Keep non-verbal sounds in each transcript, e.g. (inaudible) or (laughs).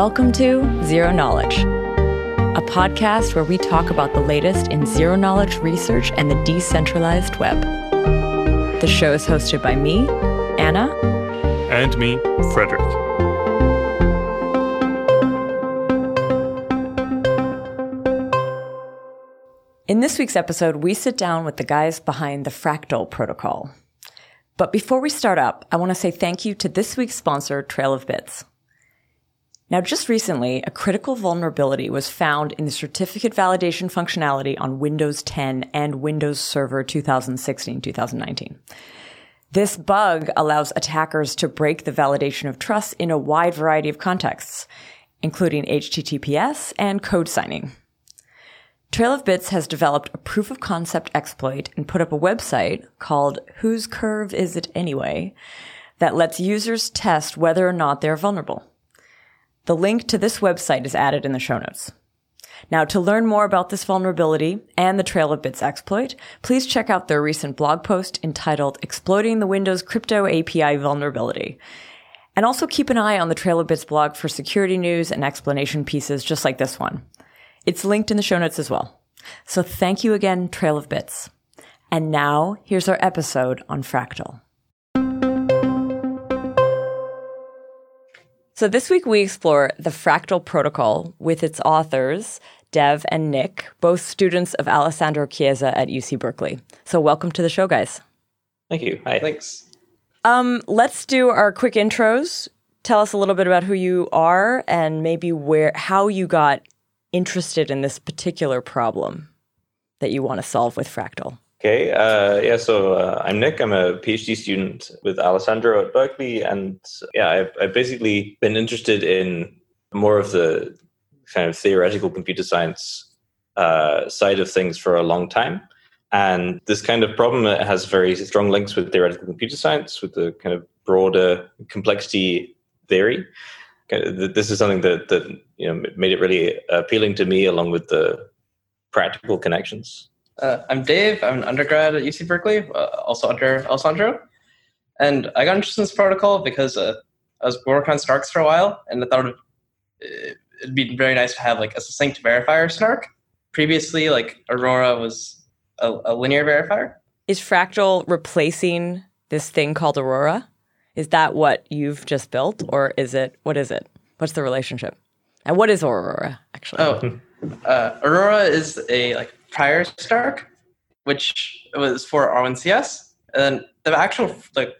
Welcome to Zero Knowledge, a podcast where we talk about the latest in zero knowledge research and the decentralized web. The show is hosted by me, Anna, and me, Frederick. In this week's episode, we sit down with the guys behind the Fractal protocol. But before we start up, I want to say thank you to this week's sponsor, Trail of Bits. Now, just recently, a critical vulnerability was found in the certificate validation functionality on Windows 10 and Windows Server 2016-2019. This bug allows attackers to break the validation of trust in a wide variety of contexts, including HTTPS and code signing. Trail of Bits has developed a proof of concept exploit and put up a website called Whose Curve Is It Anyway that lets users test whether or not they're vulnerable. The link to this website is added in the show notes. Now, to learn more about this vulnerability and the Trail of Bits exploit, please check out their recent blog post entitled Exploiting the Windows Crypto API Vulnerability. And also keep an eye on the Trail of Bits blog for security news and explanation pieces just like this one. It's linked in the show notes as well. So thank you again, Trail of Bits. And now here's our episode on Fractal. So this week we explore the Fractal Protocol with its authors, Dev and Nick, both students of Alessandro Chiesa at UC Berkeley. So welcome to the show, guys. Thank you. Hi. Thanks. Um, let's do our quick intros. Tell us a little bit about who you are and maybe where how you got interested in this particular problem that you want to solve with Fractal. Okay, uh, yeah, so uh, I'm Nick. I'm a PhD student with Alessandro at Berkeley. And yeah, I've, I've basically been interested in more of the kind of theoretical computer science uh, side of things for a long time. And this kind of problem has very strong links with theoretical computer science, with the kind of broader complexity theory. This is something that, that you know made it really appealing to me, along with the practical connections. Uh, I'm Dev. I'm an undergrad at UC Berkeley, uh, also under Alessandro. And I got interested in this protocol because uh, I was working on snarks for a while, and I thought it'd, it'd be very nice to have like a succinct verifier snark. Previously, like Aurora was a, a linear verifier. Is Fractal replacing this thing called Aurora? Is that what you've just built, or is it what is it? What's the relationship? And what is Aurora actually? Oh, (laughs) uh, Aurora is a like prior snark, which was for R1CS, and the actual like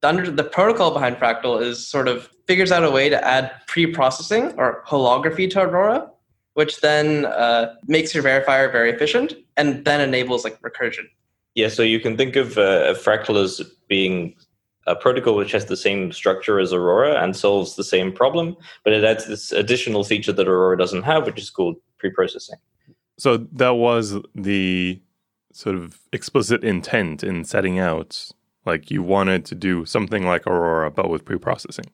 the under the protocol behind Fractal is sort of figures out a way to add pre-processing or holography to Aurora, which then uh, makes your verifier very efficient and then enables like recursion. Yeah, so you can think of uh, Fractal as being a protocol which has the same structure as Aurora and solves the same problem, but it adds this additional feature that Aurora doesn't have, which is called pre-processing. So that was the sort of explicit intent in setting out, like you wanted to do something like Aurora, but with pre-processing.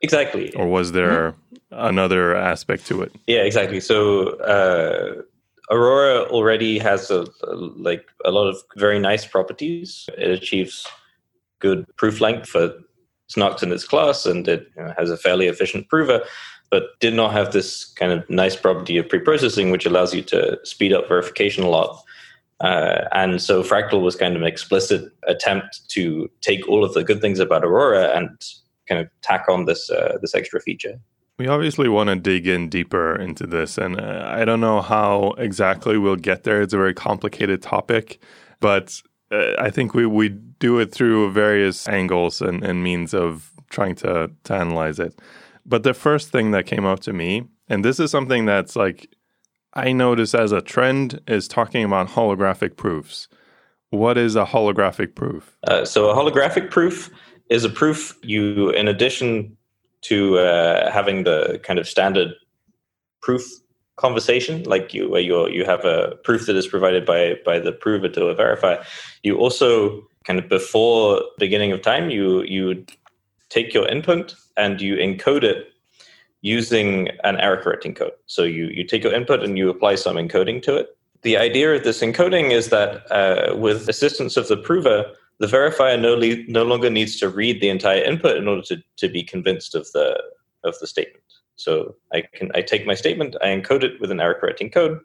Exactly. Or was there mm-hmm. another aspect to it? Yeah, exactly. So uh, Aurora already has a, a, like a lot of very nice properties. It achieves good proof length for snarks in its class, and it you know, has a fairly efficient prover, but did not have this kind of nice property of pre-processing, which allows you to speed up verification a lot. Uh, and so Fractal was kind of an explicit attempt to take all of the good things about Aurora and kind of tack on this uh, this extra feature. We obviously want to dig in deeper into this, and uh, I don't know how exactly we'll get there. It's a very complicated topic, but uh, I think we, we do it through various angles and, and means of trying to, to analyze it. But the first thing that came up to me, and this is something that's like I notice as a trend, is talking about holographic proofs. What is a holographic proof? Uh, so, a holographic proof is a proof you, in addition to uh, having the kind of standard proof conversation like you where you you have a proof that is provided by by the prover to verify you also kind of before beginning of time you you take your input and you encode it using an error correcting code. So you you take your input and you apply some encoding to it. The idea of this encoding is that uh, with assistance of the prover the verifier no, le- no longer needs to read the entire input in order to, to be convinced of the of the statement. So I can I take my statement, I encode it with an error correcting code,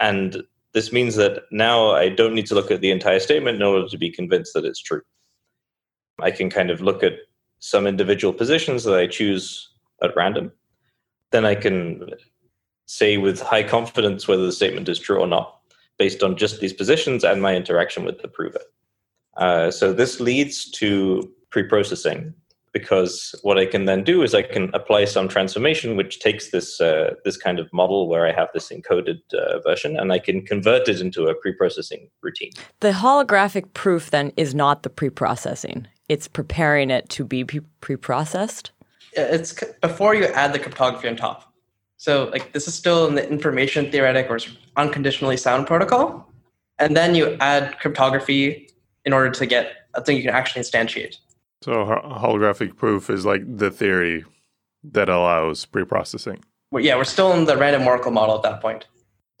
and this means that now I don't need to look at the entire statement in order to be convinced that it's true. I can kind of look at some individual positions that I choose at random. Then I can say with high confidence whether the statement is true or not based on just these positions and my interaction with the prover. Uh, so this leads to pre-processing because what I can then do is I can apply some transformation which takes this uh, this kind of model where I have this encoded uh, version and I can convert it into a pre-processing routine. The holographic proof then is not the pre-processing; it's preparing it to be pre-processed. It's before you add the cryptography on top. So like this is still in the information theoretic or unconditionally sound protocol, and then you add cryptography in order to get a thing you can actually instantiate. So holographic proof is like the theory that allows pre-processing. Well, yeah, we're still in the random oracle model at that point.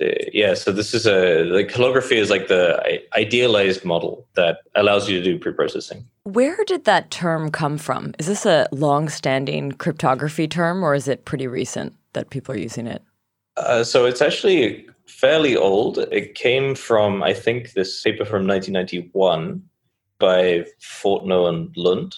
Yeah, so this is a the holography is like the idealized model that allows you to do pre-processing. Where did that term come from? Is this a long-standing cryptography term, or is it pretty recent that people are using it? Uh, so it's actually fairly old. It came from I think this paper from 1991 by Fortnow and Lund,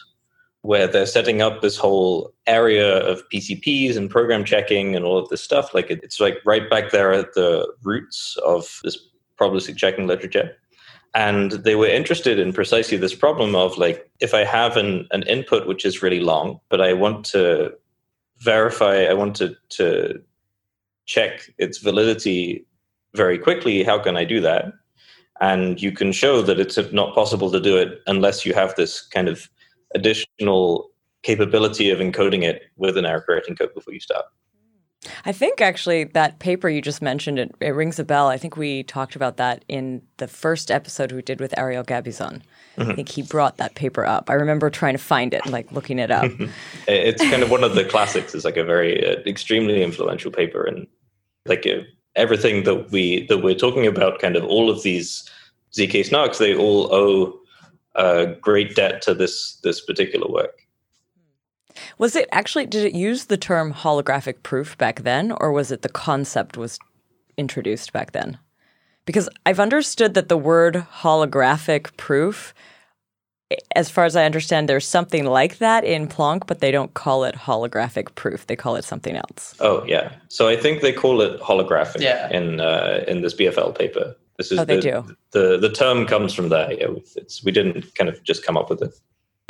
where they're setting up this whole area of PCPs and program checking and all of this stuff. Like it, it's like right back there at the roots of this probabilistic checking literature. And they were interested in precisely this problem of like, if I have an, an input which is really long, but I want to verify, I want to, to check its validity very quickly, how can I do that? and you can show that it's not possible to do it unless you have this kind of additional capability of encoding it with an error correcting code before you start. I think actually that paper you just mentioned it, it rings a bell. I think we talked about that in the first episode we did with Ariel Gabizon. Mm-hmm. I think he brought that paper up. I remember trying to find it, like looking it up. (laughs) it's kind of one of the classics. It's like a very uh, extremely influential paper, and like uh, everything that we that we're talking about, kind of all of these zk snarks, they all owe a great debt to this this particular work. Was it actually? Did it use the term holographic proof back then, or was it the concept was introduced back then? Because I've understood that the word holographic proof as far as I understand, there's something like that in Plonk, but they don't call it holographic proof. They call it something else. Oh yeah, so I think they call it holographic yeah. in uh, in this BFL paper. This is oh, they the, do. The the term comes from there. Yeah, it's, we didn't kind of just come up with it.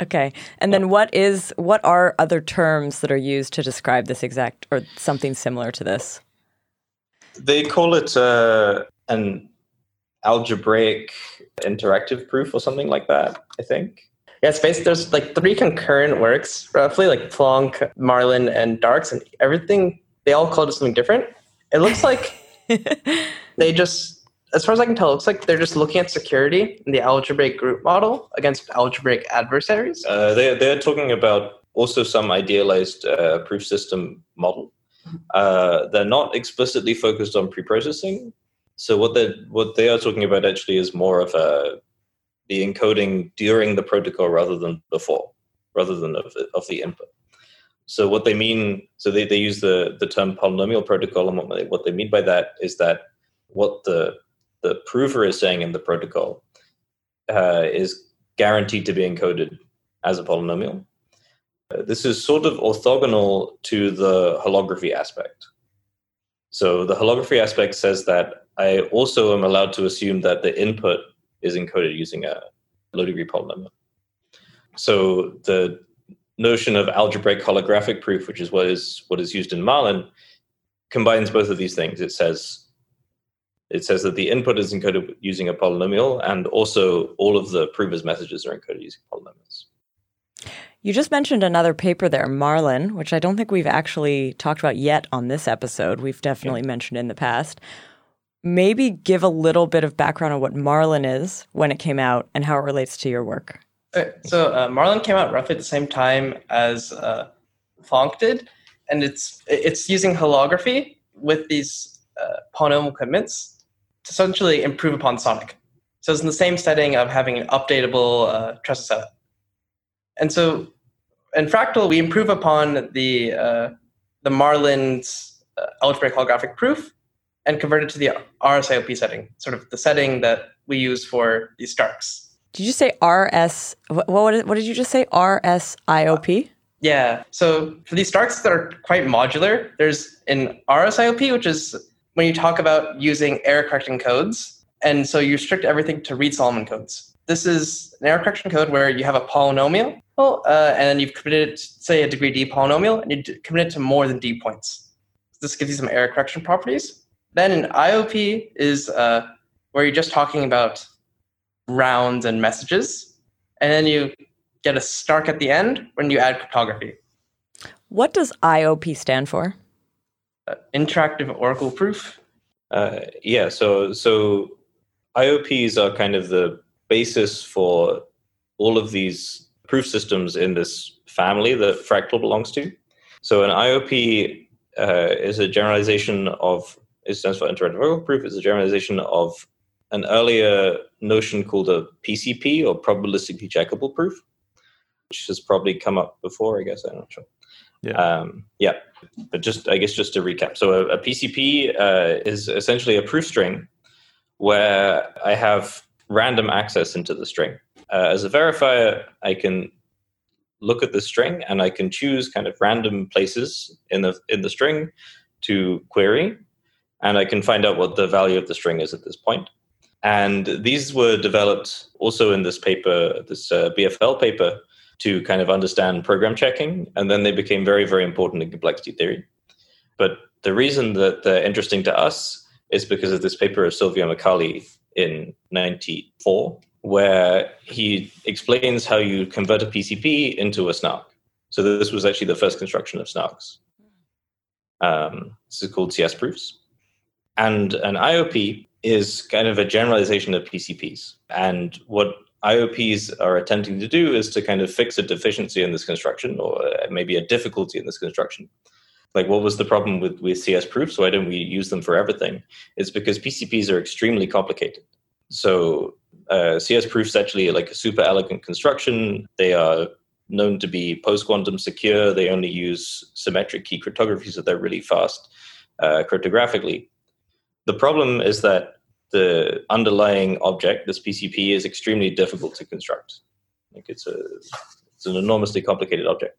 Okay, and then what is what are other terms that are used to describe this exact or something similar to this? They call it uh, an algebraic interactive proof or something like that, I think. Yeah, it's based, there's like three concurrent works, roughly, like Plonk, Marlin, and Darks, and everything, they all call it something different. It looks like (laughs) they just, as far as I can tell, it looks like they're just looking at security in the algebraic group model against algebraic adversaries. Uh, they, they're talking about also some idealized uh, proof system model. Uh, they're not explicitly focused on pre-processing, so what they what they are talking about actually is more of a the encoding during the protocol rather than before, rather than of the, of the input. So what they mean, so they, they use the, the term polynomial protocol, and what they, what they mean by that is that what the the prover is saying in the protocol uh, is guaranteed to be encoded as a polynomial. Uh, this is sort of orthogonal to the holography aspect. So the holography aspect says that I also am allowed to assume that the input is encoded using a low degree polynomial. So the notion of algebraic holographic proof, which is what is what is used in Marlin, combines both of these things. It says it says that the input is encoded using a polynomial, and also all of the prover's messages are encoded using polynomials. You just mentioned another paper there, Marlin, which I don't think we've actually talked about yet on this episode. We've definitely yeah. mentioned in the past maybe give a little bit of background on what Marlin is when it came out and how it relates to your work. Okay, so uh, Marlin came out roughly at the same time as uh, Plonk did, and it's it's using holography with these uh, polynomial commitments to essentially improve upon Sonic. So it's in the same setting of having an updatable uh, trusted setup. And so in Fractal, we improve upon the uh, the Marlin's uh, algebraic holographic proof and convert it to the RSIOP setting, sort of the setting that we use for these Starks. Did you say RS? What, what, what did you just say? RSIOP? Yeah. So for these Starks that are quite modular, there's an RSIOP, which is when you talk about using error correcting codes. And so you restrict everything to Reed Solomon codes. This is an error correction code where you have a polynomial, uh, and then you've committed, say, a degree D polynomial, and you commit it to more than D points. This gives you some error correction properties. Then an IOP is uh, where you're just talking about rounds and messages. And then you get a Stark at the end when you add cryptography. What does IOP stand for? Uh, interactive Oracle proof. Uh, yeah, so so IOPs are kind of the basis for all of these proof systems in this family that Fractal belongs to. So an IOP uh, is a generalization of it stands for interactive Oracle proof. It's a generalization of an earlier notion called a PCP or probabilistically checkable proof, which has probably come up before. I guess I'm not sure. Yeah. Um, yeah. But just, I guess, just to recap. So a, a PCP uh, is essentially a proof string where I have random access into the string. Uh, as a verifier, I can look at the string and I can choose kind of random places in the in the string to query, and I can find out what the value of the string is at this point. And these were developed also in this paper, this uh, BFL paper, to kind of understand program checking. And then they became very, very important in complexity theory. But the reason that they're interesting to us is because of this paper of Silvio Micali in 94, where he explains how you convert a PCP into a SNARK. So this was actually the first construction of SNARKs. Um, this is called CS proofs. And an IOP is kind of a generalization of PCPs. And what IOPs are attempting to do is to kind of fix a deficiency in this construction or maybe a difficulty in this construction. Like, what was the problem with, with CS proofs? Why don't we use them for everything? It's because PCPs are extremely complicated. So, uh, CS proofs actually like a super elegant construction. They are known to be post quantum secure. They only use symmetric key cryptography, so they're really fast uh, cryptographically. The problem is that the underlying object, this PCP, is extremely difficult to construct. Like it's a it's an enormously complicated object.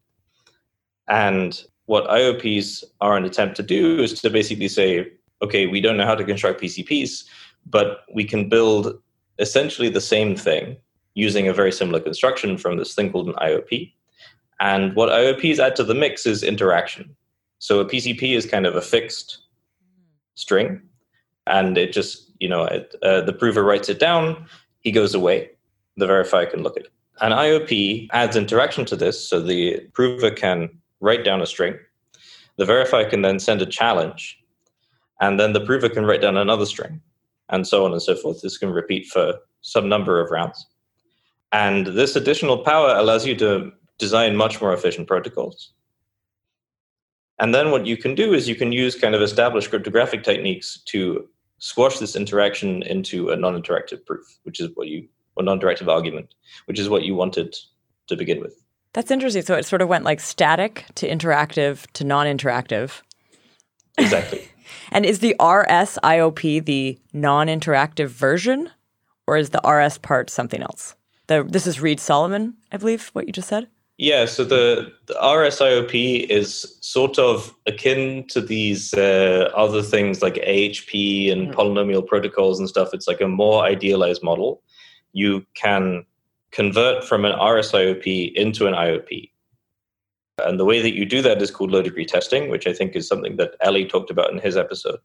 And what IOPs are an attempt to do is to basically say, okay, we don't know how to construct PCPs, but we can build essentially the same thing using a very similar construction from this thing called an IOP. And what IOPs add to the mix is interaction. So a PCP is kind of a fixed string and it just you know it, uh, the prover writes it down he goes away. The verifier can look at it. An iop adds interaction to this so the prover can write down a string. The verifier can then send a challenge and then the prover can write down another string and so on and so forth. This can repeat for some number of rounds. And this additional power allows you to design much more efficient protocols. And then what you can do is you can use kind of established cryptographic techniques to squash this interaction into a non-interactive proof, which is what you or non-directive argument, which is what you wanted to begin with. That's interesting. So it sort of went like static to interactive to non-interactive. Exactly. (laughs) and is the RSIOP the non-interactive version, or is the RS part something else? The, this is Reed Solomon, I believe, what you just said. Yeah, so the, the RSIOP is sort of akin to these uh, other things like AHP and mm. polynomial protocols and stuff. It's like a more idealized model. You can convert from an RSIOP into an IOP. And the way that you do that is called low degree testing, which I think is something that Eli talked about in his episode.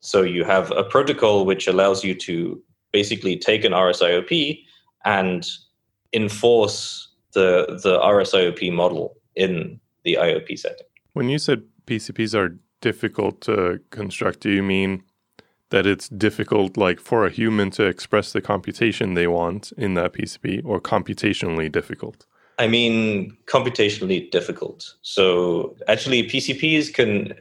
So you have a protocol which allows you to basically take an RSIOP and enforce the the RSIOP model in the IOP setting. When you said PCPs are difficult to construct, do you mean that it's difficult like for a human to express the computation they want in that PCP or computationally difficult? I mean computationally difficult. So actually PCPs can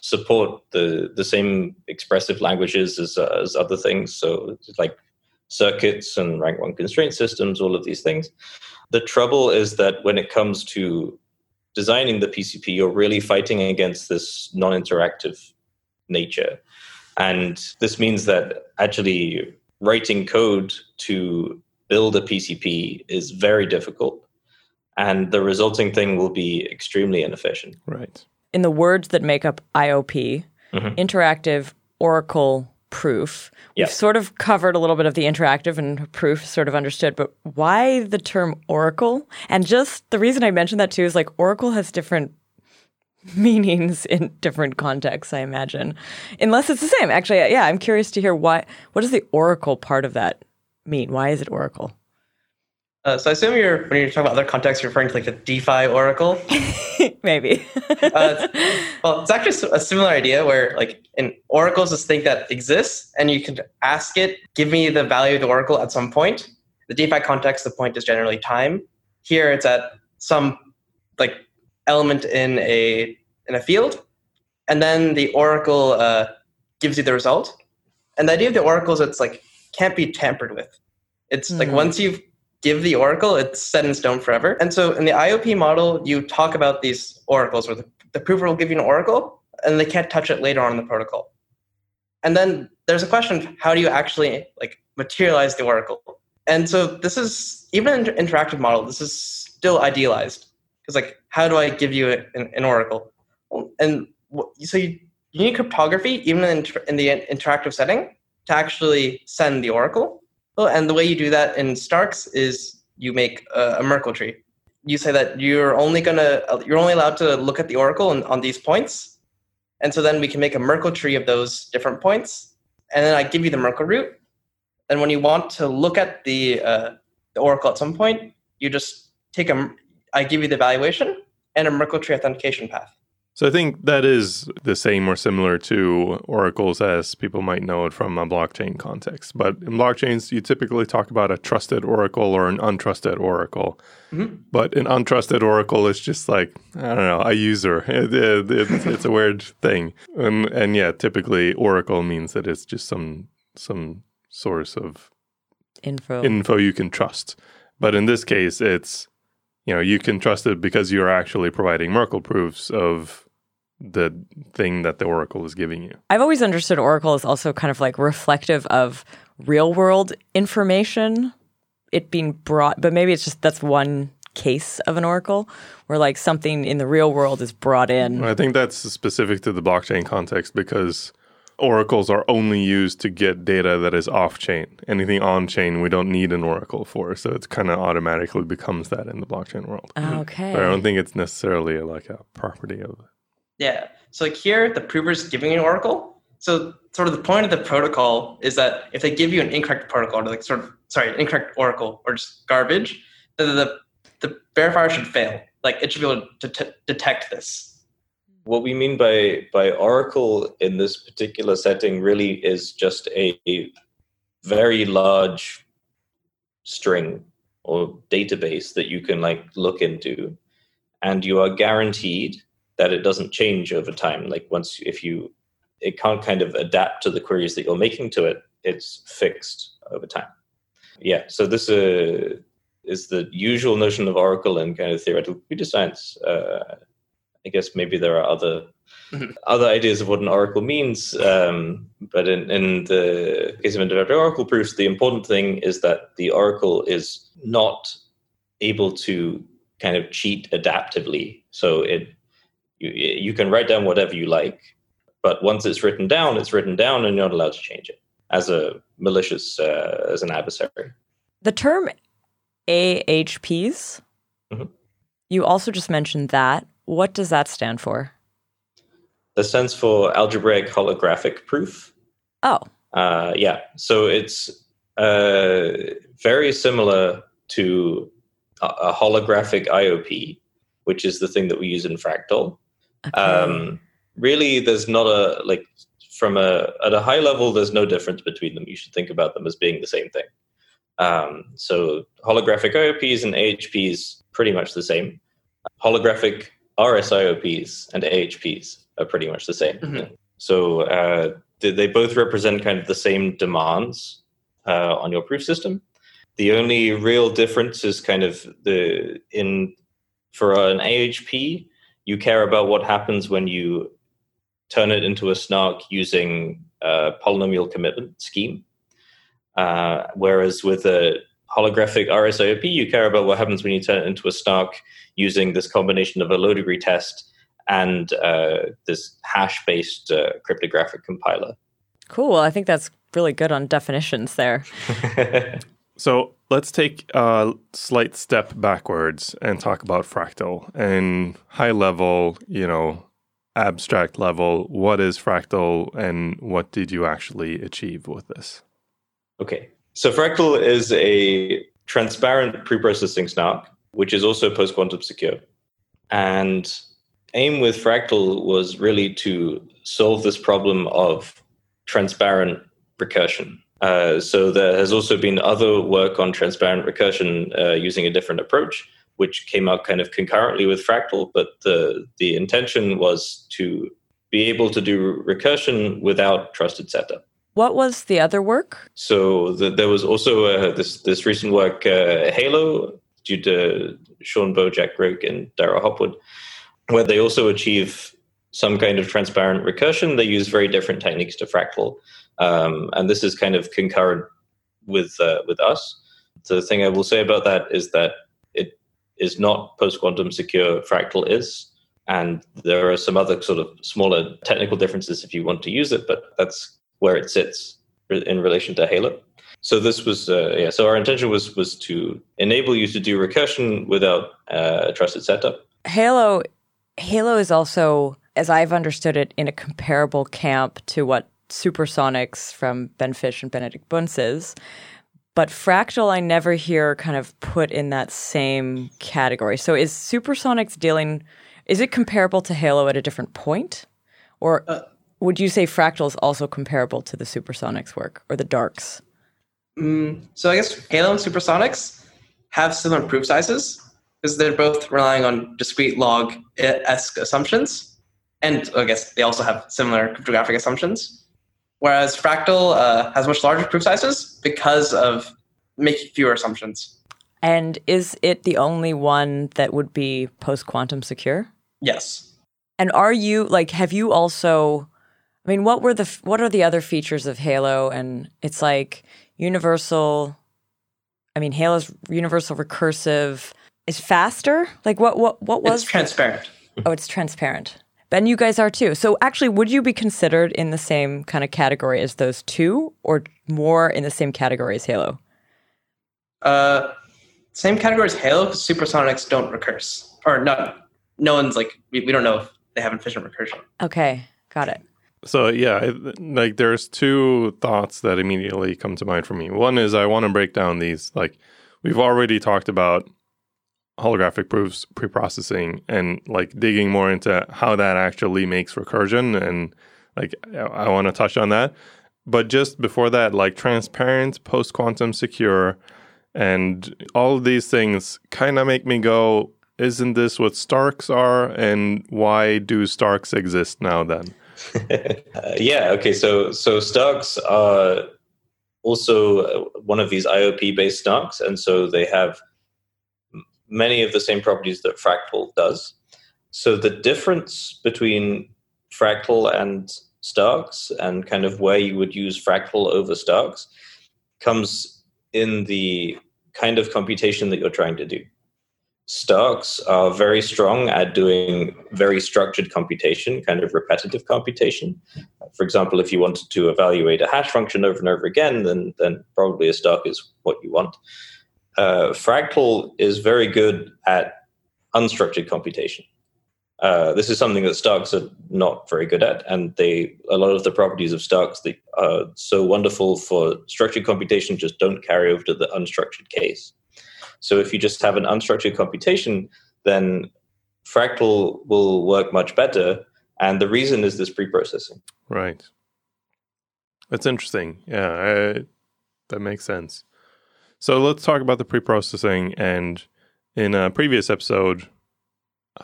support the the same expressive languages as uh, as other things so like circuits and rank one constraint systems all of these things the trouble is that when it comes to designing the PCP, you're really fighting against this non-interactive nature, and this means that actually writing code to build a PCP is very difficult, and the resulting thing will be extremely inefficient. Right. In the words that make up IOP, Mhm. interactive Oracle proof. We've sort of covered a little bit of the interactive and proof, sort of understood, but why the term Oracle? And just the reason I mentioned that too is like Oracle has different (laughs) meanings in different contexts, I imagine. Unless it's the same. Actually, yeah, I'm curious to hear why what does the Oracle part of that mean? Why is it Oracle? Uh, so I assume you're when you're talking about other contexts, you're referring to like the DeFi Oracle. (laughs) Maybe. Uh, well, it's actually a similar idea where like in Oracle is this thing that exists, and you can ask it, give me the value of the Oracle at some point. The DeFi context, the point is generally time. Here, it's at some like element in a in a field, and then the Oracle uh, gives you the result. And the idea of the Oracle is it's like can't be tampered with. It's like Hmm. once you give the oracle, it's set in stone forever. And so in the IOP model, you talk about these oracles where the, the prover will give you an oracle and they can't touch it later on in the protocol. And then there's a question how do you actually like materialize the oracle? And so this is even in interactive model, this is still idealized. Because like, how do I give you an, an oracle? And so you, you need cryptography even in, in the interactive setting to actually send the oracle. Well, and the way you do that in Starks is you make a, a Merkle tree. You say that you're only gonna you're only allowed to look at the oracle on, on these points, and so then we can make a Merkle tree of those different points, and then I give you the Merkle root. And when you want to look at the uh, the oracle at some point, you just take a I give you the valuation and a Merkle tree authentication path. So I think that is the same or similar to oracles as people might know it from a blockchain context. But in blockchains, you typically talk about a trusted oracle or an untrusted oracle. Mhm. But an untrusted oracle is just like I don't know a user. (laughs) It, it, it's, it's a weird thing. And and yeah, typically oracle means that it's just some some source of Info. info you can trust. But in this case, it's you know you can trust it because you're actually providing Merkle proofs of the thing that the oracle is giving you. I've always understood Oracle is also kind of like reflective of real world information, it being brought, but maybe it's just that's one case of an Oracle where like something in the real world is brought in. I think that's specific to the blockchain context because oracles are only used to get data that is off chain. Anything on chain, we don't need an oracle for. So it kind of automatically becomes that in the blockchain world. Ah, okay. But I don't think it's necessarily like a property of Yeah. So like here, the prover is giving an oracle. So sort of the point of the protocol is that if they give you an incorrect protocol, or like sort of sorry, incorrect oracle or just garbage, then the the verifier should fail. Like it should be able to detect this. What we mean by by Oracle in this particular setting really is just a, a very large string or database that you can like look into, and you are guaranteed that it doesn't change over time. Like once if you it can't kind of adapt to the queries that you're making to it, it's fixed over time. Yeah, so this uh, is the usual notion of Oracle in kind of theoretical computer science. Uh, I guess maybe there are other Mhm. other ideas of what an oracle means, um, but in, in the case of interactive oracle proofs, the important thing is that the oracle is not able to kind of cheat adaptively. So it you, you can write down whatever you like, but once it's written down, it's written down, and you're not allowed to change it as a malicious uh, as an adversary. The term AHPs, Mhm. you also just mentioned that. What does that stand for? That stands for algebraic holographic proof. Oh, Uh, yeah, so it's uh, very similar to a holographic IOP, which is the thing that we use in Fractal. Okay. Um, really, there's not a like from a at a high level. There's no difference between them. You should think about them as being the same thing. Um, so holographic IOPs and AHPs pretty much the same. Holographic RSIOPs and AHPs are pretty much the same. Mhm. So uh, they, they both represent kind of the same demands uh, on your proof system. The only real difference is kind of the in for an AHP, you care about what happens when you turn it into a snark using a polynomial commitment scheme. Uh, whereas with a holographic RSIOP, you care about what happens when you turn it into a snark using this combination of a low degree test and uh, this hash based uh, cryptographic compiler. Cool. I think that's really good on definitions there. (laughs) so let's take a slight step backwards and talk about fractal and high level, you know, abstract level. What is fractal and what did you actually achieve with this? Okay. So fractal is a transparent preprocessing snark, which is also post quantum secure. And aim with fractal was really to solve this problem of transparent recursion. Uh, so there has also been other work on transparent recursion uh, using a different approach, which came out kind of concurrently with fractal. But the the intention was to be able to do recursion without trusted setup. What was the other work? So the, there was also uh, this this recent work, uh, Halo, due to Sean Bowe, Jack Grigg, and Daira Hopwood, where they also achieve some kind of transparent recursion. They use very different techniques to fractal, um, and this is kind of concurrent with uh, with us. The thing I will say about that is that it is not post quantum secure. Fractal is, and there are some other sort of smaller technical differences if you want to use it, but that's where it sits in relation to Halo. So this was uh, yeah. So our intention was was to enable you to do recursion without uh, a trusted setup. Halo Halo is also, as I've understood it, in a comparable camp to what Supersonics from Ben Fish and Benedict Bunz is. But Fractal, I never hear kind of put in that same category. So is Supersonics dealing, is it comparable to Halo at a different point? Or uh, would you say Fractal is also comparable to the Supersonics work or the Darks? Mm, so I guess Halo and Supersonics have similar proof sizes because they're both relying on discrete log esque assumptions. And I guess they also have similar cryptographic assumptions. Whereas Fractal uh, has much larger proof sizes because of making fewer assumptions. And is it the only one that would be post quantum secure? Yes. And are you like have you also I mean what were the what are the other features of Halo and it's like universal I mean Halo's universal recursive is faster? Like what what what was It's transparent. oh, it's transparent. Ben, you guys are too. So actually, would you be considered in the same kind of category as those two, or more in the same category as Halo? Uh, same category as Halo. Because supersonics don't recurse, or no, no one's like we, we don't know if they have efficient recursion. Okay, got it. So yeah, like there's two thoughts that immediately come to mind for me. One is I want to break down these like we've already talked about holographic proofs pre-processing and like digging more into how that actually makes recursion and like I want to touch on that. But just before that, like transparent, post quantum secure, and all of these things kind of make me go, isn't this what Starks are? And why do Starks exist now then? uh, (laughs) yeah, okay. So, so Starks are also one of these IOP based Starks. And so they have many of the same properties that Fractal does. So the difference between Fractal and Starks and kind of where you would use Fractal over Starks comes in the kind of computation that you're trying to do. Starks are very strong at doing very structured computation, kind of repetitive computation. For example, if you wanted to evaluate a hash function over and over again, then, then probably a Stark is what you want uh, Fractal is very good at unstructured computation. Uh, this is something that Starks are not very good at, and they a lot of the properties of Starks that are so wonderful for structured computation just don't carry over to the unstructured case. So if you just have an unstructured computation, then Fractal will work much better, and the reason is this preprocessing. Right. That's interesting. Yeah, I, that makes sense. So let's talk about the pre-processing. And in a previous episode,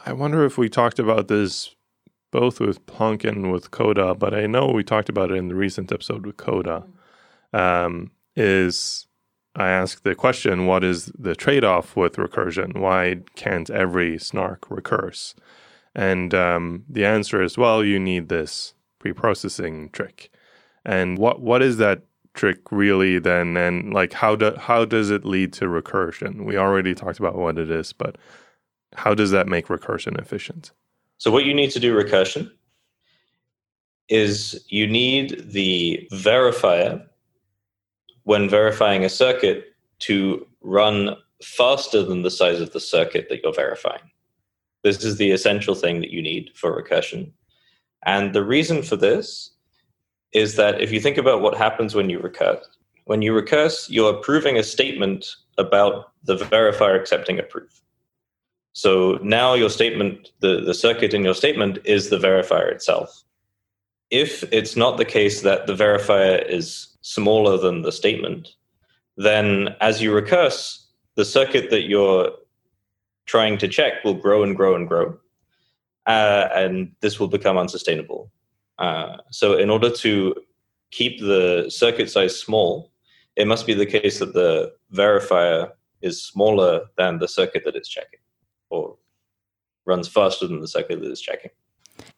I wonder if we talked about this both with Plonk and with Coda, but I know we talked about it in the recent episode with Coda. Um, is I asked the question, what is the trade-off with recursion? Why can't every snark recurse? And um, the answer is well, you need this pre-processing trick. And what what is that trick really then? And like how do how does it lead to recursion? We already talked about what it is, but how does that make recursion efficient? So what you need to do recursion is you need the verifier when verifying a circuit to run faster than the size of the circuit that you're verifying. This is the essential thing that you need for recursion. And the reason for this is that if you think about what happens when you recurse, when you recurse, you're proving a statement about the verifier accepting a proof. So now your statement, the, the circuit in your statement is the verifier itself. If it's not the case that the verifier is smaller than the statement, then as you recurse, the circuit that you're trying to check will grow and grow and grow. Uh, and this will become unsustainable. Uh, so, in order to keep the circuit size small, it must be the case that the verifier is smaller than the circuit that it's checking or runs faster than the circuit that it's checking.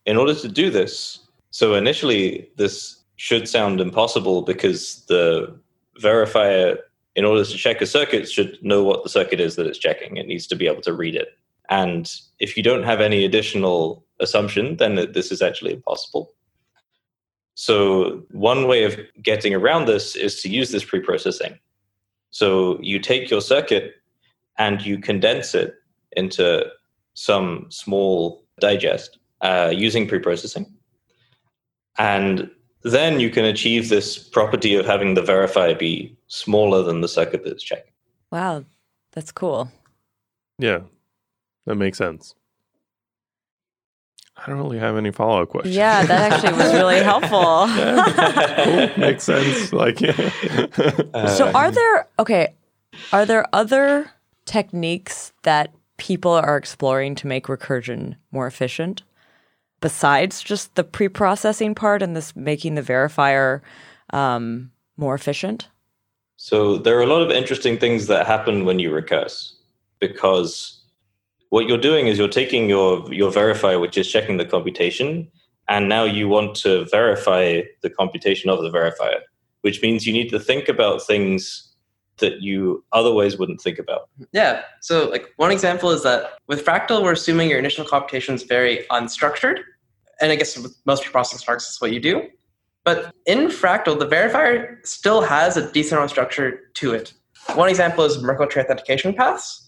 In order to do this, so initially this should sound impossible because the verifier, in order to check a circuit, should know what the circuit is that it's checking. It needs to be able to read it. And if you don't have any additional assumption, then this is actually impossible. So, one way of getting around this is to use this preprocessing. So, you take your circuit and you condense it into some small digest uh, using preprocessing. And then you can achieve this property of having the verifier be smaller than the circuit that's checking. Wow, that's cool. Yeah, that makes sense. I don't really have any follow up questions. Yeah, that actually was really (laughs) helpful. cool. Makes sense. Like, yeah. (laughs) so are there okay? Are there other techniques that people are exploring to make recursion more efficient? besides just the pre-processing part and this making the verifier um, more efficient? So there are a lot of interesting things that happen when you recurse because what you're doing is you're taking your your verifier, which is checking the computation, and now you want to verify the computation of the verifier, which means you need to think about things that you otherwise wouldn't think about. Yeah. So like one example is that with Fractal, we're assuming your initial computation is very unstructured and I guess with most preprocessing starks, is what you do. But in Fractal, the verifier still has a decent amount of structure to it. One example is Merkle tree authentication paths.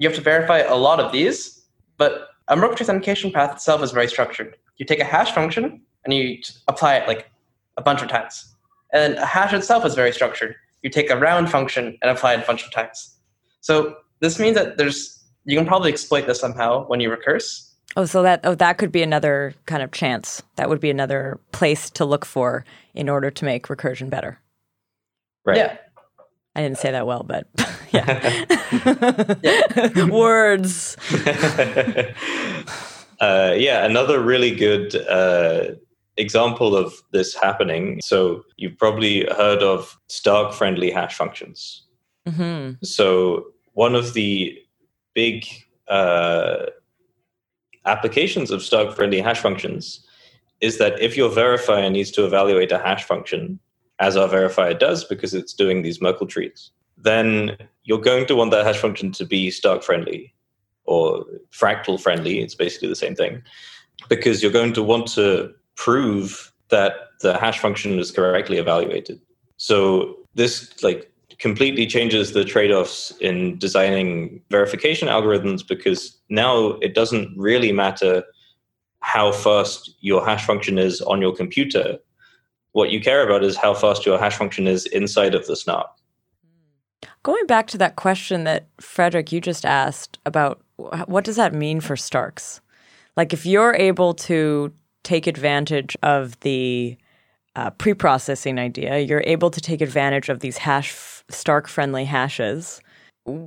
You have to verify a lot of these, but a Merkle tree authentication path itself is very structured. You take a hash function and you apply it like a bunch of times. And a hash itself is very structured. You take a round function and apply it a bunch of times. So this means that there's you can probably exploit this somehow when you recurse Oh, so that oh that could be another kind of chance. That would be another place to look for in order to make recursion better. Right. Yeah. I didn't say that well, but (laughs) yeah. (laughs) (laughs) Words. uh, yeah, another really good uh, example of this happening. So you've probably heard of Stark friendly hash functions. Mm-hmm. So one of the big uh, applications of Stark friendly hash functions is that if your verifier needs to evaluate a hash function, as our verifier does because it's doing these Merkle trees, then you're going to want that hash function to be Stark friendly or fractal friendly. It's basically the same thing because you're going to want to prove that the hash function is correctly evaluated. So this like completely changes the trade-offs in designing verification algorithms because now it doesn't really matter how fast your hash function is on your computer. What you care about is how fast your hash function is inside of the snark. Going back to that question that Frederick you just asked about what does that mean for Starks? Like if you're able to take advantage of the uh, pre-processing idea, you're able to take advantage of these hash Stark friendly hashes.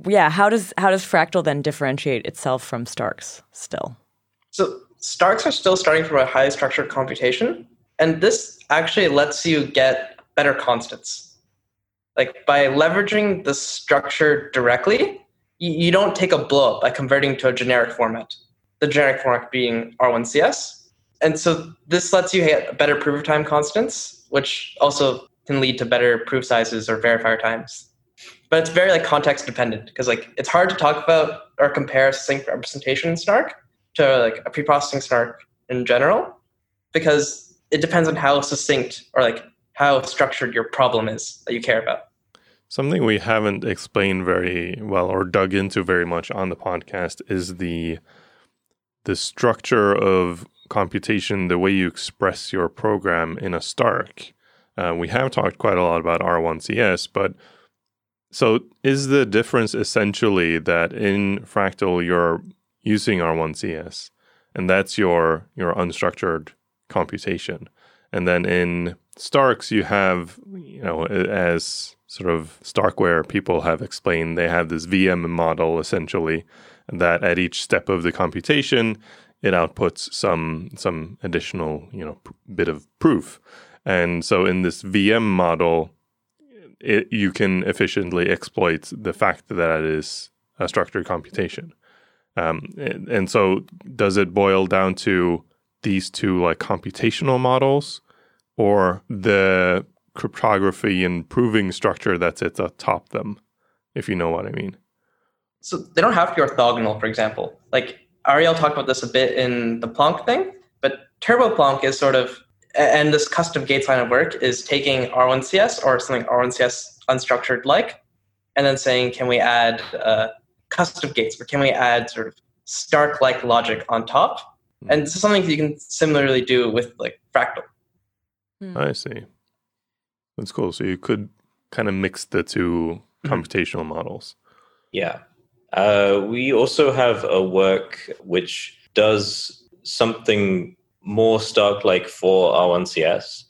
Yeah, how does how does Fractal then differentiate itself from Starks still? So Starks are still starting from a high structured computation, and this actually lets you get better constants. Like by leveraging the structure directly, you, don't take a blow by converting to a generic format. the generic format being R1CS. And so this lets you get better proof of time constants, which also can lead to better proof sizes or verifier times. But it's very like context dependent because like it's hard to talk about or compare sync representation Snark to like a preprocessing Snark in general because it depends on how succinct or like how structured your problem is that you care about. Something we haven't explained very well or dug into very much on the podcast is the the structure of computation, the way you express your program in a Stark. Uh, we have talked quite a lot about R1CS, but so is the difference essentially that in Fractal you're using R1CS and that's your your unstructured computation. And then in Starks you have, you know, as sort of Starkware people have explained, they have this VM model essentially that at each step of the computation it outputs some some additional you know bit of proof and so in this vm model it, you can efficiently exploit the fact that it is a structured computation um, and, and so does it boil down to these two like computational models or the cryptography and proving structure that sits atop them if you know what i mean so they don't have to be orthogonal for example like Ariel talked about this a bit in the Plonk thing, but Turbo Plonk is sort of, and this custom gates line of work is taking R1CS or something R1CS unstructured like, and then saying, can we add uh, custom gates or can we add sort of Stark like logic on top? Hmm. And this is something you can similarly do with like Fractal. Hmm. I see. That's cool. So you could kind of mix the 2 mm-hmm. computational models. Yeah. Uh, we also have a work which does something more Stark like for R1CS.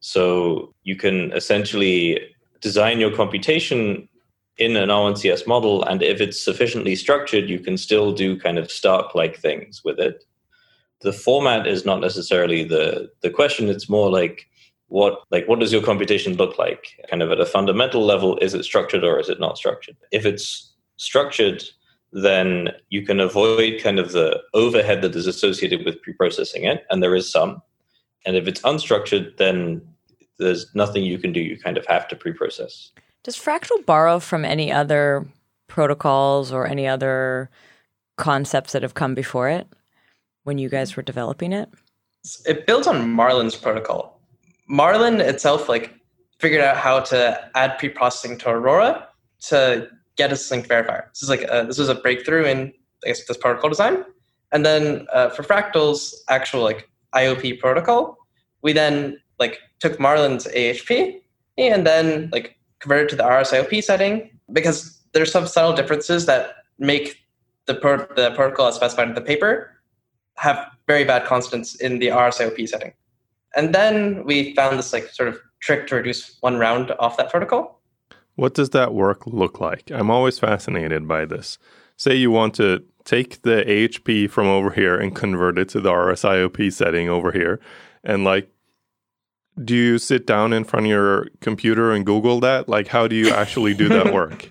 So you can essentially design your computation in an R1CS model, and if it's sufficiently structured, you can still do kind of Stark like things with it. The format is not necessarily the, the question, it's more like what like what does your computation look like kind of at a fundamental level is it structured or is it not structured if it's structured, then you can avoid kind of the overhead that is associated with preprocessing it, and there is some. And if it's unstructured, then there's nothing you can do. You kind of have to preprocess. Does Fractal borrow from any other protocols or any other concepts that have come before it when you guys were developing it? It builds on Marlin's protocol. Marlin itself, like, figured out how to add preprocessing to Aurora to get a sync verifier. This is like a, this was a breakthrough in I guess this protocol design. And then uh, for Fractal's actual like IOP protocol, we then like took Marlin's AHP and then like converted to the RSIOP setting because there's some subtle differences that make the, pro- the protocol as specified in the paper have very bad constants in the RSIOP setting. And then we found this like sort of trick to reduce one round off that protocol. What does that work look like? I'm always fascinated by this. Say you want to take the AHP from over here and convert it to the RSIOP setting over here. And like, do you sit down in front of your computer and Google that? Like, how do you actually do that (laughs) work?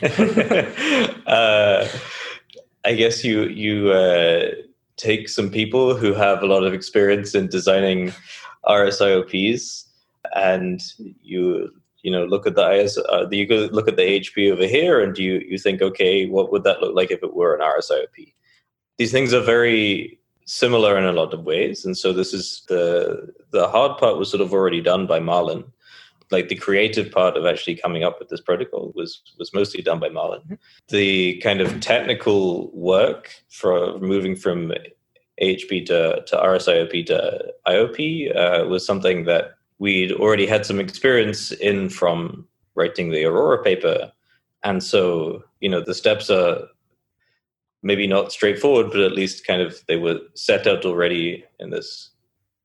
(laughs) uh, I guess you you uh, take some people who have a lot of experience in designing RSIOPs, and you you know look at the IS, uh, you go look at the AHP over here, and you you think, okay, what would that look like if it were an RSIOP? These things are very similar in a lot of ways, and so this is the the hard part was sort of already done by Marlin. Like the creative part of actually coming up with this protocol was was mostly done by Marlin. Mm-hmm. The kind of technical work for moving from AHP to, to RSIOP to IOP uh, was something that we'd already had some experience in from writing the Aurora paper. And so, you know, the steps are maybe not straightforward, but at least kind of they were set out already in this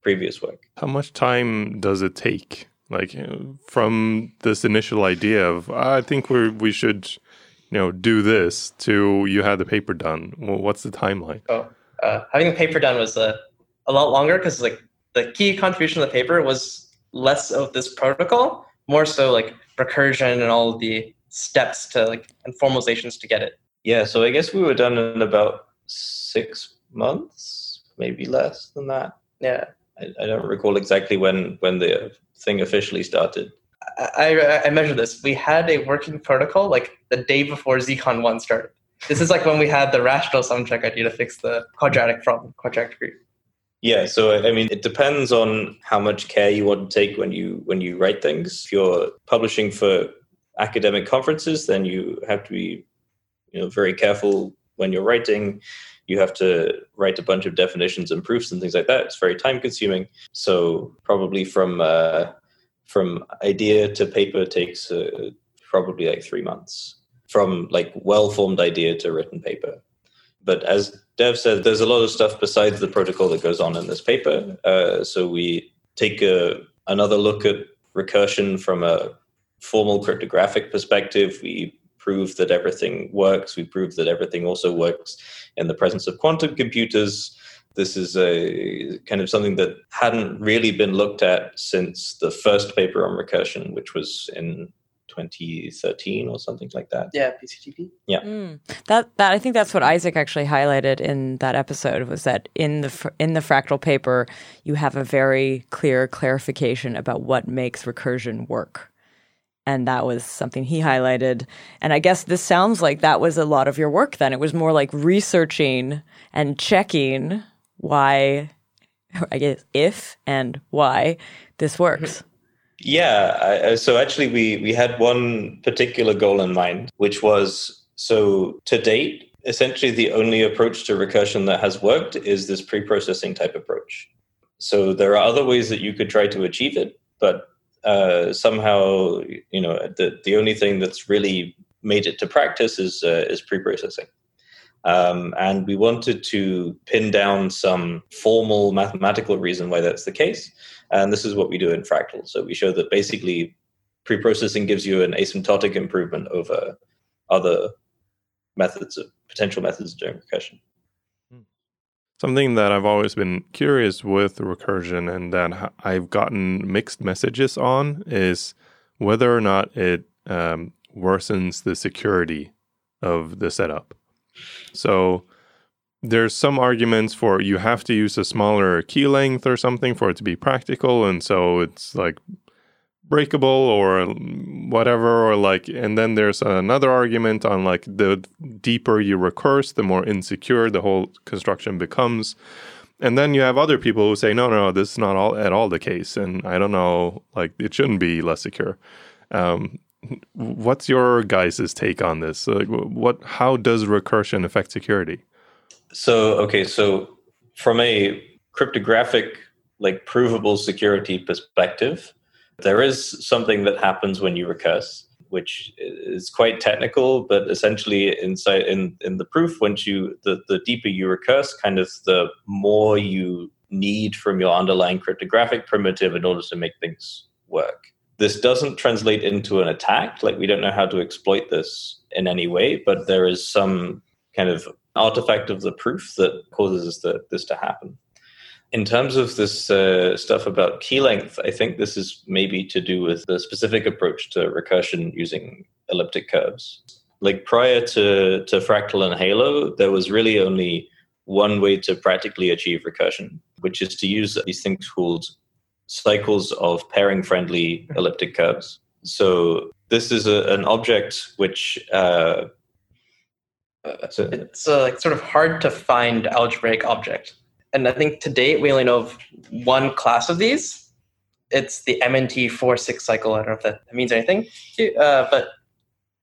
previous work. How much time does it take? Like from this initial idea of I think we we should, you know, do this to you had the paper done. Well, what's the timeline? Oh, uh, having the paper done was a a lot longer because like the key contribution of the paper was less of this protocol, more so like recursion and all the steps to like and formalizations to get it. Yeah, so I guess we were done in about six months, maybe less than that. Yeah. I, I don't recall exactly when when the thing officially started. I, I, I measured this. We had a working protocol like the day before ZCon 1 started. This is like when we had the rational sum check idea to fix the quadratic problem, quadratic degree. Yeah, so I mean, it depends on how much care you want to take when you when you write things. If you're publishing for academic conferences, then you have to be, you know, very careful when you're writing. You have to write a bunch of definitions and proofs and things like that. It's very time consuming. So probably from uh, from idea to paper takes uh, probably like three months. From like well formed idea to written paper. But as Dev said, there's a lot of stuff besides the protocol that goes on in this paper. Uh, so we take a, another look at recursion from a formal cryptographic perspective. We prove that everything works. We prove that everything also works in the presence of quantum computers. This is a kind of something that hadn't really been looked at since the first paper on recursion, which was in 2013 or something like that. Yeah, PCTP. Yeah. Mm. That that I think that's what Isaac actually highlighted in that episode was that in the in the fractal paper you have a very clear clarification about what makes recursion work. And that was something he highlighted. And I guess this sounds like that was a lot of your work then. It was more like researching and checking why I guess if and why this works. Yeah. I, so actually, we we had one particular goal in mind, which was so to date, essentially the only approach to recursion that has worked is this pre-processing type approach. So there are other ways that you could try to achieve it, but uh, somehow, you know, the the only thing that's really made it to practice is uh, is pre-processing. Um, and we wanted to pin down some formal mathematical reason why that's the case. And this is what we do in Fractal. So we show that basically pre-processing gives you an asymptotic improvement over other methods of potential methods of doing recursion. Something that I've always been curious with recursion and that I've gotten mixed messages on is whether or not it um, worsens the security of the setup. So there's some arguments for you have to use a smaller key length or something for it to be practical and so it's like breakable or whatever or like and then there's another argument on like the deeper you recurse the more insecure the whole construction becomes. And then you have other people who say no no no this is not all at all the case and i don't know like it shouldn't be less secure. Um, what's your guys' take on this like what how does recursion affect security so okay, so from a cryptographic, like provable security perspective, there is something that happens when you recurse, which is quite technical, but essentially inside in, in the proof, once you the, the deeper you recurse, kind of the more you need from your underlying cryptographic primitive in order to make things work. This doesn't translate into an attack, like we don't know how to exploit this in any way, but there is some kind of artifact of the proof that causes the, this to happen. In terms of this uh, stuff about key length, I think this is maybe to do with the specific approach to recursion using elliptic curves. Like prior to, to Fractal and Halo, there was really only one way to practically achieve recursion, which is to use these things called cycles of pairing friendly elliptic curves. So this is a, an object which uh, so it's uh, like sort of hard to find algebraic object. And I think to date we only know of one class of these. It's the MNT four six cycle. I don't know if that means anything, uh, but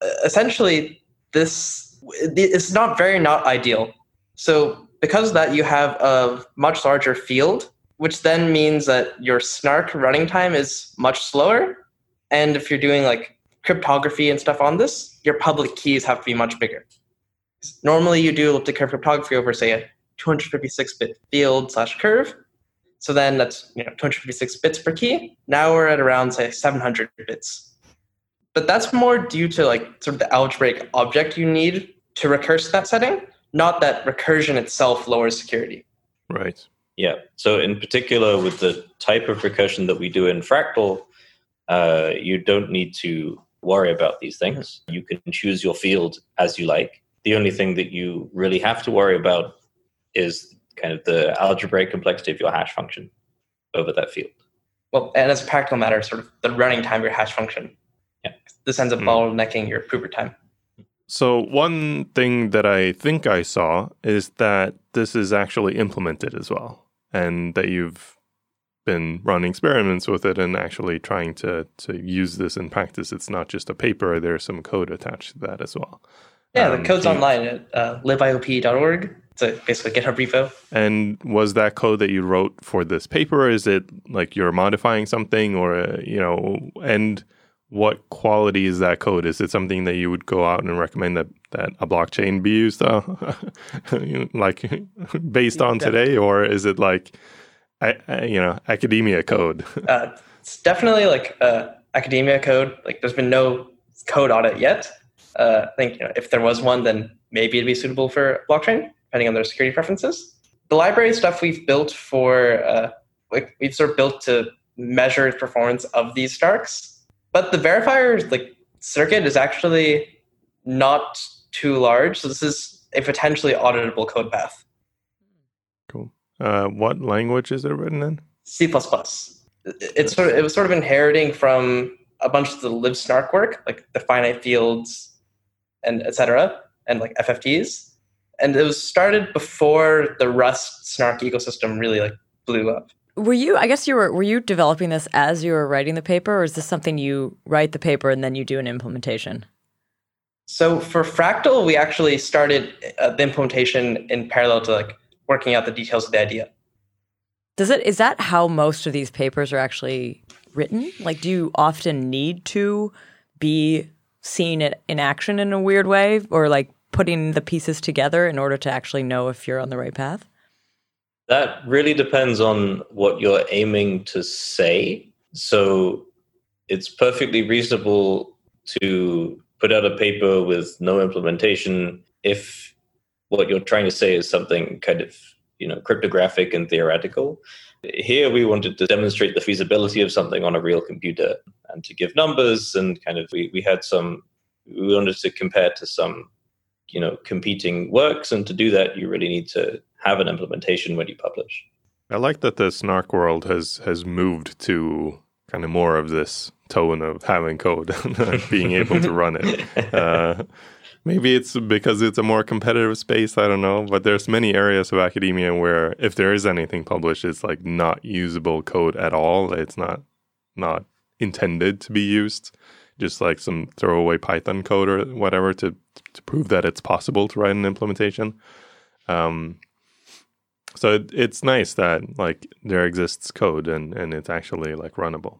uh, essentially this it's not very not ideal. So because of that, you have a much larger field, which then means that your snark running time is much slower. And if you're doing like cryptography and stuff on this, your public keys have to be much bigger. Normally, you do elliptic curve cryptography over, say, a 256-bit field slash curve. So then that's you know 256 bits per key. Now we're at around say 700 bits. But that's more due to like sort of the algebraic object you need to recurse that setting, not that recursion itself lowers security. Right. Yeah. So in particular, with the type of recursion that we do in Fractal, uh, you don't need to worry about these things. You can choose your field as you like the only thing that you really have to worry about is kind of the algebraic complexity of your hash function over that field. Well, and as a practical matter, sort of the running time of your hash function. Yeah. This ends up Mm. bottlenecking your prover time. So one thing that I think I saw is that this is actually implemented as well, and that you've been running experiments with it and actually trying to to use this in practice. It's not just a paper; there's some code attached to that as well. Yeah, Um, the code's online at uh, libiop.org. It's a, basically GitHub repo. And was that code that you wrote for this paper? Is it like you're modifying something, or uh, you know, and what quality is that code? Is it something that you would go out and recommend that that a blockchain be used, uh, (laughs) like (laughs) based on today, or is it like, I, I, you know, academia code? (laughs) Uh, it's definitely like uh, academia code. Like, there's been no code audit yet. Uh, I think you know, if there was one, then maybe it'd be suitable for blockchain, depending on their security preferences. The library stuff we've built for, uh, like, we've sort of built to measure performance of these Starks. But the verifier like circuit is actually not too large, so this is a potentially auditable code path. cool. Uh, what language is it written in? C++. It's sort of, it was sort of inheriting from a bunch of the libsnark work, like the finite fields and etc. and like FFTs. And it was started before the Rust snark ecosystem really like blew up. Were you? I guess you were. Were you developing this as you were writing the paper, or is this something you write the paper and then you do an implementation? So for Fractal, we actually started uh, the implementation in parallel to like working out the details of the idea. Does it? Is that how most of these papers are actually written? Like, do you often need to be seeing it in action in a weird way, or like putting the pieces together in order to actually know if you're on the right path? That really depends on what you're aiming to say. So it's perfectly reasonable to put out a paper with no implementation if what you're trying to say is something kind of you know cryptographic and theoretical. Here we wanted to demonstrate the feasibility of something on a real computer and to give numbers and kind of we, we had some we wanted to compare to some you know competing works and to do that you really need to have an implementation when you publish. I like that the Snark world has has moved to kind of more of this tone of having code (laughs) and being able to run it. (laughs) Uh, maybe it's because it's a more competitive space. I don't know, but there's many areas of academia where if there is anything published, it's like not usable code at all. It's not not intended to be used. Just like some throwaway Python code or whatever to to prove that it's possible to write an implementation. Um, so it's nice that like there exists code and and it's actually like runnable.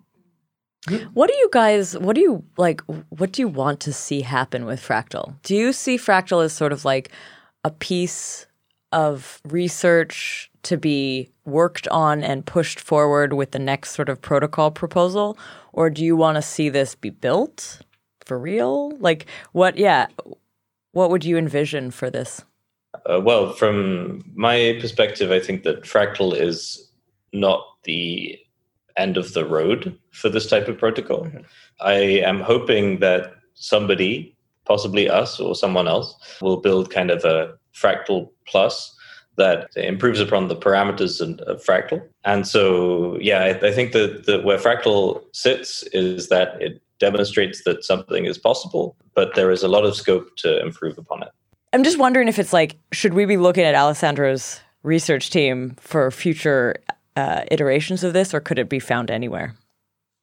What do you guys, what do you like, what do you want to see happen with Fractal? Do you see Fractal as sort of like a piece of research to be worked on and pushed forward with the next sort of protocol proposal? Or do you want to see this be built for real? Like, what, yeah, what would you envision for this? Uh, well, from my perspective, I think that Fractal is not the end of the road for this type of protocol. Mhm. I am hoping that somebody, possibly us or someone else, will build kind of a Fractal Plus that improves upon the parameters of of Fractal. And so, yeah, I, I think that, that where Fractal sits is that it demonstrates that something is possible, but there is a lot of scope to improve upon it. I'm just wondering if it's like, should we be looking at Alessandro's research team for future uh, iterations of this, or could it be found anywhere?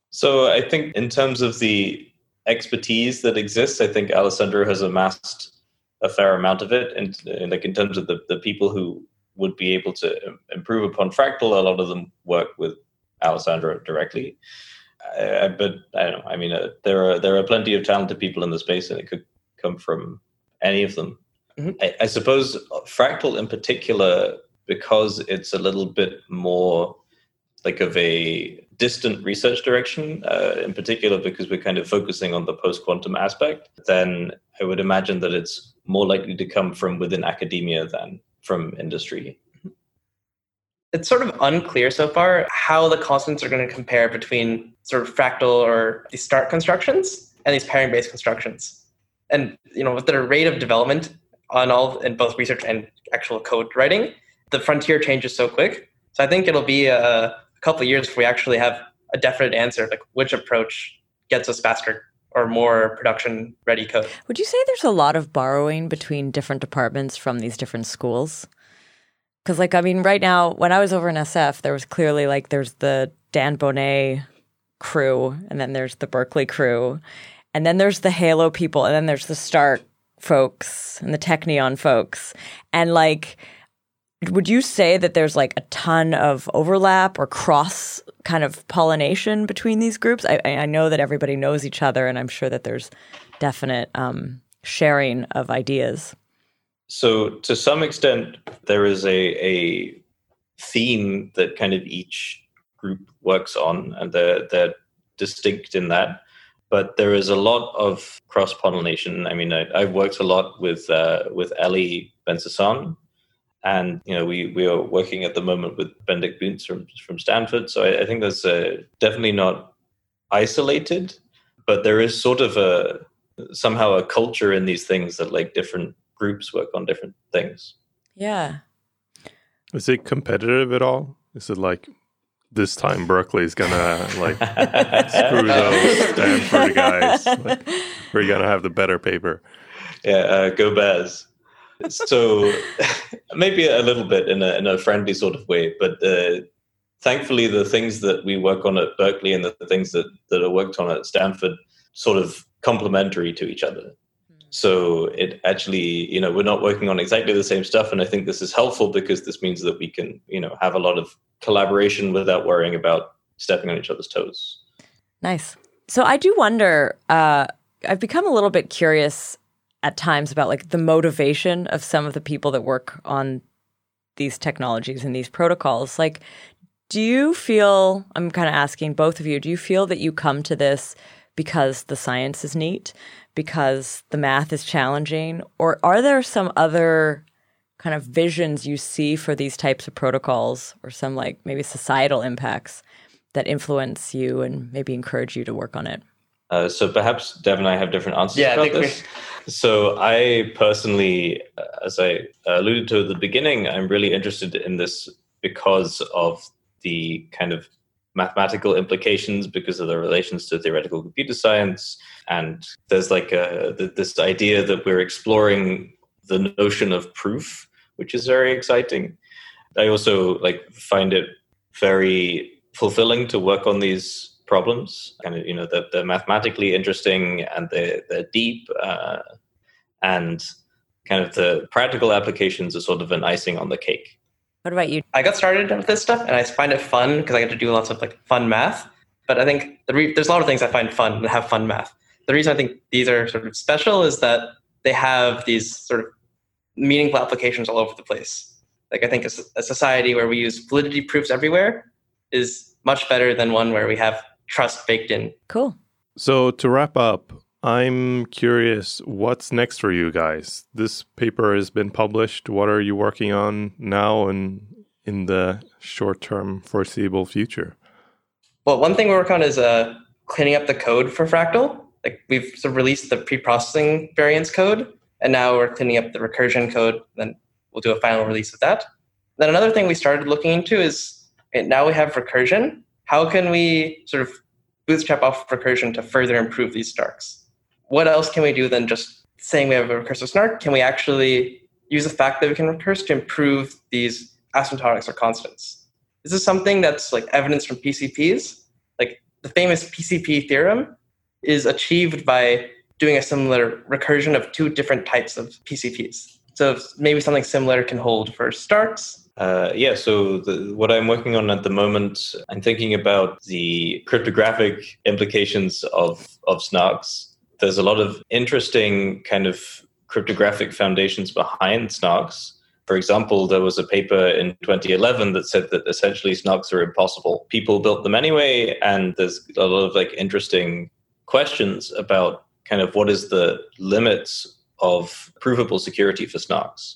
So I think in terms of the expertise that exists, I think Alessandro has amassed a fair amount of it. And, and like in terms of the, the people who would be able to improve upon Fractal, a lot of them work with Alessandro directly. Uh, but I don't know. I mean, uh, there are there are plenty of talented people in the space, and it could come from any of them. Mhm. I, I suppose Fractal in particular, because it's a little bit more like of a distant research direction, uh, in particular because we're kind of focusing on the post quantum aspect, then I would imagine that it's more likely to come from within academia than from industry. It's sort of unclear so far how the constants are going to compare between sort of fractal or these Stark constructions and these pairing based constructions. And you know, with their rate of development on all in both research and actual code writing, the frontier changes so quick. So I think it'll be a, a couple years before we actually have a definite answer, like which approach gets us faster or more production ready code. Would you say there's a lot of borrowing between different departments from these different schools? Because, like, I mean, right now, when I was over in SF, there was clearly like there's the Dan Boneh crew, and then there's the Berkeley crew, and then there's the Halo people, and then there's the Stark folks and the Technion folks. And, like, would you say that there's like a ton of overlap or cross kind of pollination between these groups? I, I know that everybody knows each other, and I'm sure that there's definite um, sharing of ideas. So, to some extent, there is a, a theme that kind of each group works on, and they're, they're distinct in that. But there is a lot of cross pollination. I mean, I, have worked a lot with uh, with Eli Ben-Sasson, and you know we we are working at the moment with Benedikt Bünz from from Stanford. So I, I think that's uh, definitely not isolated, but there is sort of a somehow a culture in these things that like different groups work on different things. Yeah. Is it competitive at all? Is it like this time Berkeley's gonna like (laughs) screw those Stanford guys? Like, we're gonna have the better paper. Yeah, uh, go Bears so (laughs) maybe a little bit in a, in a friendly sort of way, but uh, thankfully the things that we work on at Berkeley and the, the things that, that are worked on at Stanford sort of complementary to each other. Hmm. So it actually, you know, we're not working on exactly the same stuff, and I think this is helpful because this means that we can, you know, have a lot of collaboration without worrying about stepping on each other's toes. Nice. So I do wonder. Uh, I've become a little bit curious at times about like the motivation of some of the people that work on these technologies and these protocols. Like, do you feel, I'm kind of asking both of you, do you feel that you come to this because the science is neat, because the math is challenging, or are there some other kind of visions you see for these types of protocols or some like maybe societal impacts that influence you and maybe encourage you to work on it? Uh, so perhaps Dev and I have different answers yeah, about this. We... So I personally, uh, as I alluded to at the beginning, I'm really interested in this because of the kind of mathematical implications because of the relations to theoretical computer science and there's like a, this idea that we're exploring the notion of proof which is very exciting i also like find it very fulfilling to work on these problems. Kind of, you know, they're, they're mathematically interesting and they're, they're deep, uh, and kind of the practical applications are sort of an icing on the cake. What about you? I got started with this stuff, and I find it fun because I get to do lots of like fun math. But I think the re- there's a lot of things I find fun and have fun math. The reason I think these are sort of special is that they have these sort of meaningful applications all over the place. Like I think a, a society where we use validity proofs everywhere is much better than one where we have trust baked in. Cool. So to wrap up, I'm curious what's next for you guys. This paper has been published. What are you working on now and in the short term foreseeable future? Well, one thing we work on is uh, cleaning up the code for Fractal. Like we've sort of released the pre-processing variance code, and now we're cleaning up the recursion code. Then we'll do a final release of that. Then another thing we started looking into is eh, now we have recursion, how can we sort of bootstrap off recursion to further improve these snarks? What else can we do than just saying we have a recursive snark? Can we actually use the fact that we can recurse to improve these asymptotics or constants? This is something that's like evidence from PCPs. Like the famous PCP theorem is achieved by doing a similar recursion of two different types of PCPs. So maybe something similar can hold for Starks uh, yeah, so the, what I'm working on at the moment, I'm thinking about the cryptographic implications of, of snarks. There's a lot of interesting kind of cryptographic foundations behind snarks. For example, there was a paper in 2011 that said that essentially snarks are impossible. People built them anyway, and there's a lot of like interesting questions about kind of what is the limits of provable security for snarks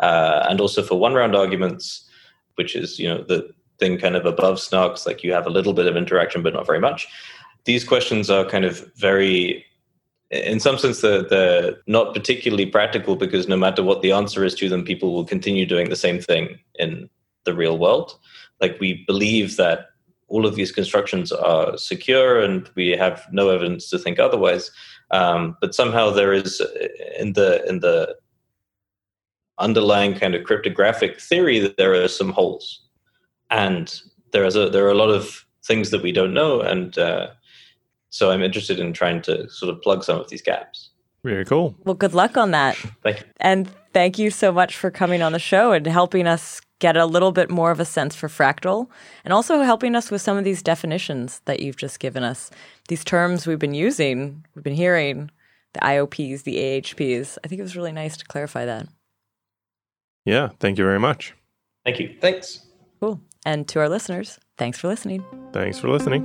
uh, and also for one round arguments, which is you know the thing kind of above snarks, like you have a little bit of interaction but not very much. These questions are kind of very in some sense they're, they're not particularly practical because no matter what the answer is to them, people will continue doing the same thing in the real world. Like we believe that all of these constructions are secure and we have no evidence to think otherwise. Um, but somehow there is in the in the underlying kind of cryptographic theory that there are some holes, and there is a there are a lot of things that we don't know, and uh, so I'm interested in trying to sort of plug some of these gaps. Very cool. Well, good luck on that. (laughs) Thank you. And thank you so much for coming on the show and helping us get a little bit more of a sense for fractal and also helping us with some of these definitions that you've just given us. These terms we've been using, we've been hearing, the IOPs, the AHPs. I think it was really nice to clarify that. Yeah, thank you very much. Thank you. Thanks. Cool. And to our listeners, thanks for listening. Thanks for listening.